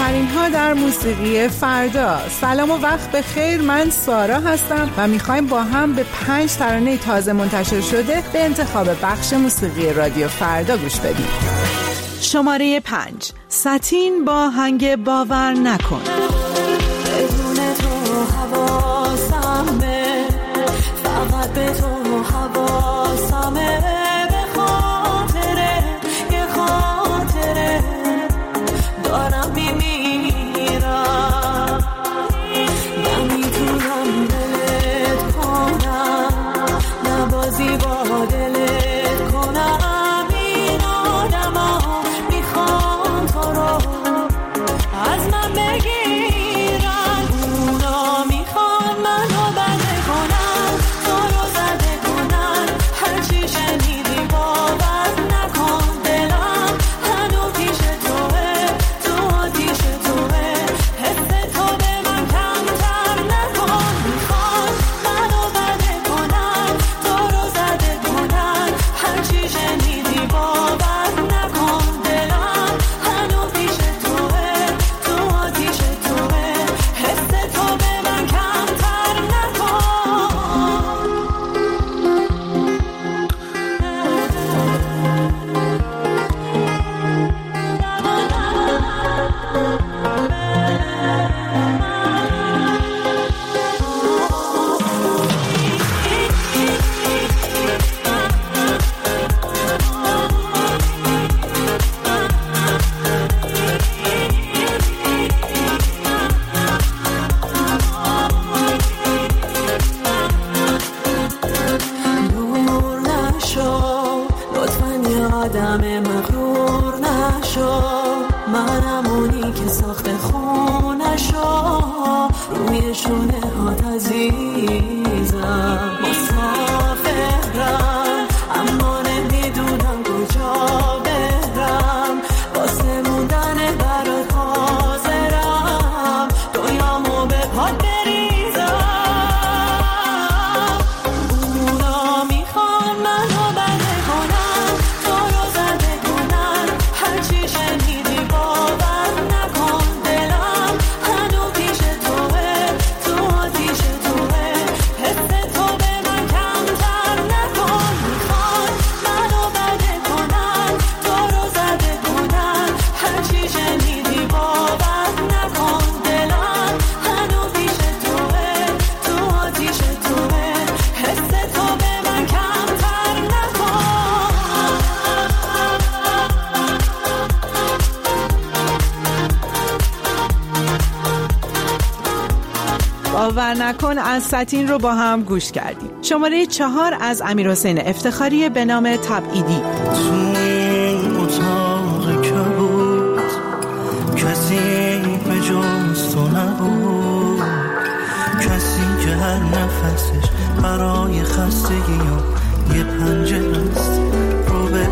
بهترین ها در موسیقی فردا. سلام و وقت به خیر. من سارا هستم و می‌خوایم با هم به پنج ترانه تازه منتشر شده به انتخاب بخش موسیقی رادیو فردا گوش بدیم. شماره پنج. ساتین با هنگ باور نکن. نکن از ساتین رو با هم گوش کردیم. شماره چهار از امیر حسین افتخاری به نام تبعیدی. تو اتاق کبود کسی به جز تو نبود. کسی که هر نفسش برای خستگی یه پنجره است رو به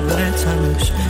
کسی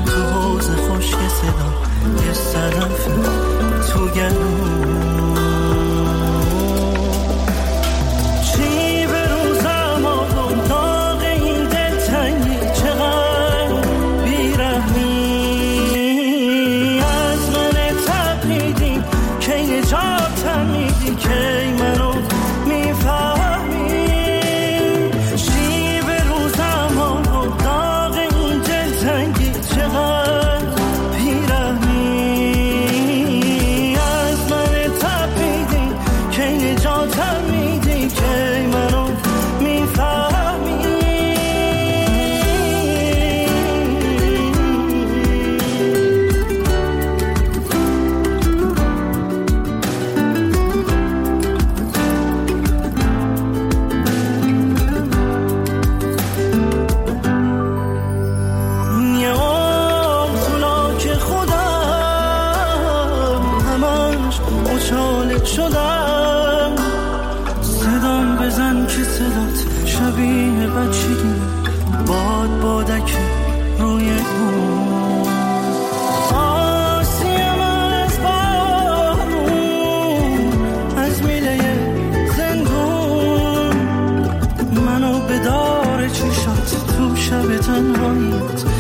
曾容易欲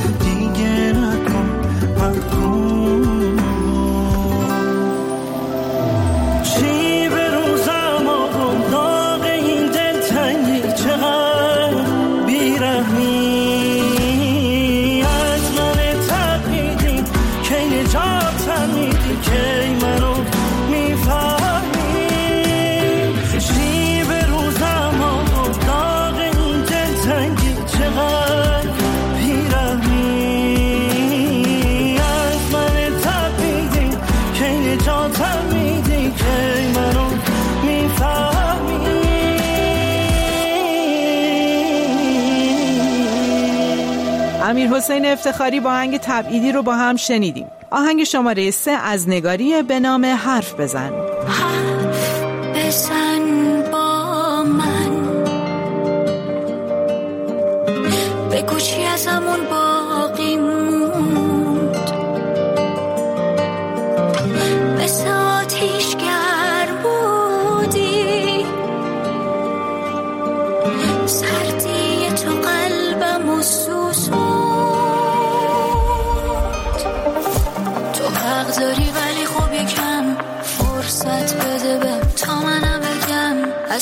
امیر حسین افتخاری با آهنگ تبعیدی رو با هم شنیدیم. آهنگ شماره سه از نگاری به نام حرف بزن. حرف بزن.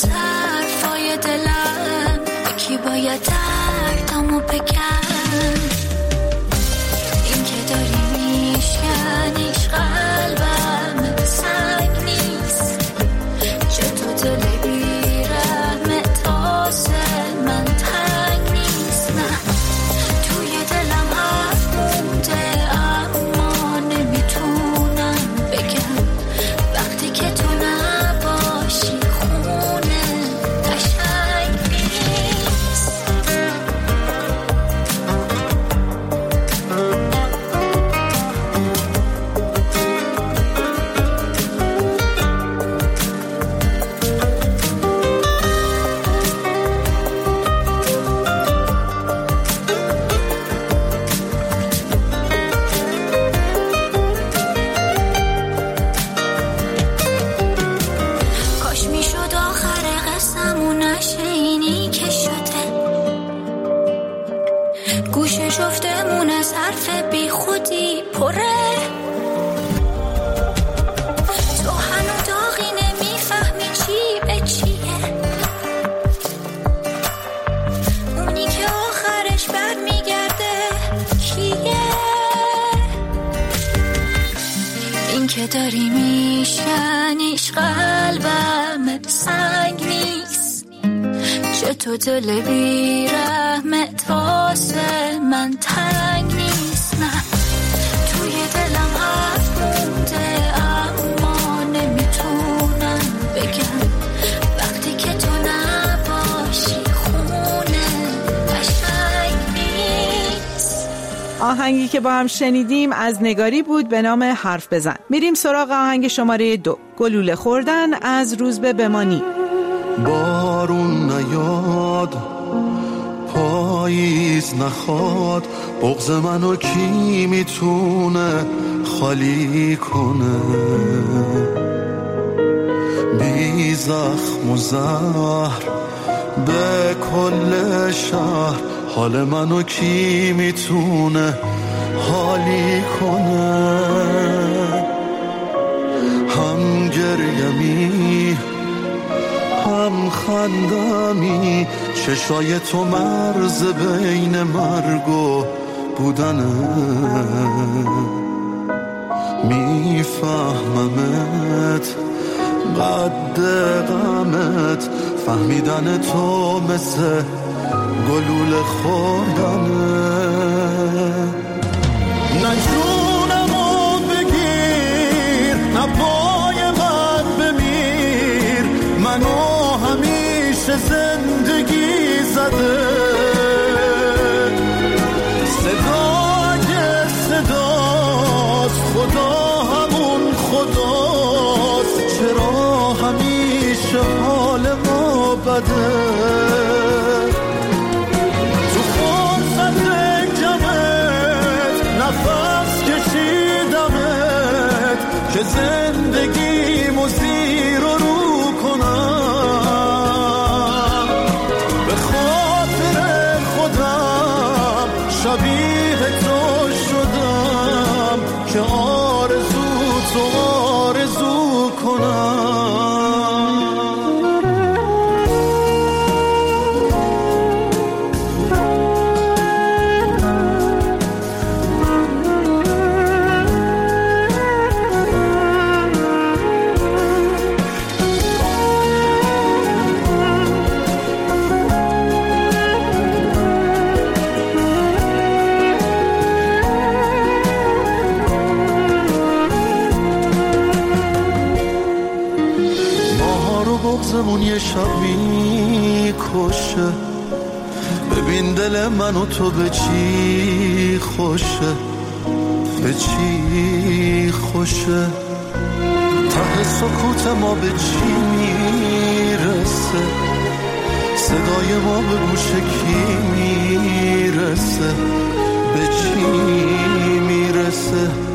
از حرفای دلم. یکی باید دردمو بگم که داری میشنیش قلبم سنگ نیست. چه تو دل بیرحمت واسه من تنگ نیست. نه توی دلم حرف مونده آهنگی که با هم شنیدیم از نگاری بود به نام حرف بزن. میریم سراغ آهنگ شماره دو. گلوله خوردن از روزبه بمانی. بارون نیاد پاییز نخواد. بغز منو کی می‌تونه خالی کنه؟ بی زخم و زهر به کل شهر حال منو کی می‌تونه حالی کنه؟ هم گریمی هم خندمی چشای تو مرز بین مرگ و بودنه. میفهممت قد غمت فهمیدن تو مثل گلوله خوردنه. نه جونمو بگیر نه پای من بمیر. منو همیشه زندگی زده. صدای صداست خدا همون خداست. چرا همیشه بده تو فرصت کمت نفس کشیدمت که بغزمون یه شب می‌کشه. ببین دل من و تو به چی خوشه؟ به چی خوشه؟ ته سکوت ما به چی می‌رسه؟ صدای ما به گوش کی می‌رسه؟ به چی می‌رسه؟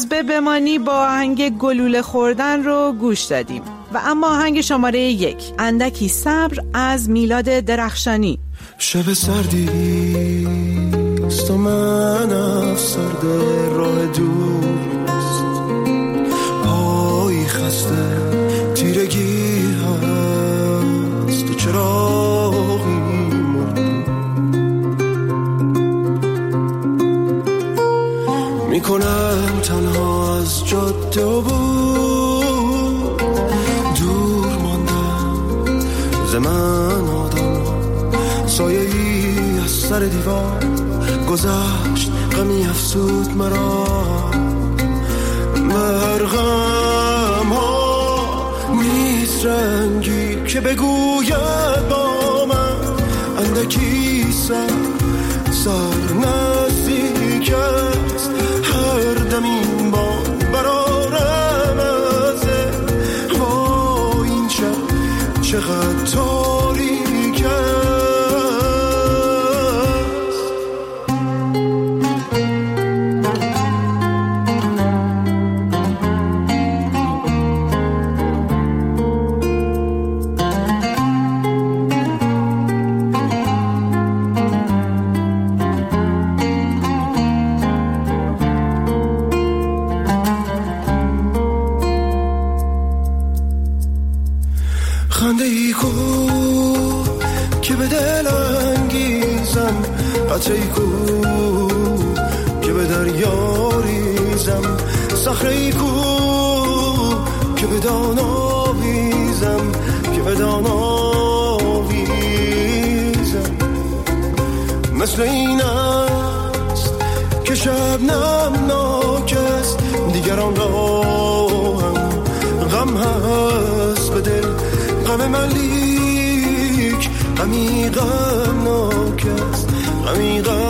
روز به بمانی با آهنگ گلوله خوردن رو گوش دادیم. و اما آهنگ شماره یک اندکی صبر از میلاد درخشانی. شب سردی است و من افسرده راه دوست. پایی خسته تیرگی سر دیوار گذشت غمی افسود مرا. مرغم ها نیست رنگی که بگوید با من اندکی سر سر صخره ای کو که به دانا ویزم که به دانا ویزم مثل این است که شب نمناک است دیگران را هم غم هست به دل. غم من لیک غمی غم ناک است غمی غم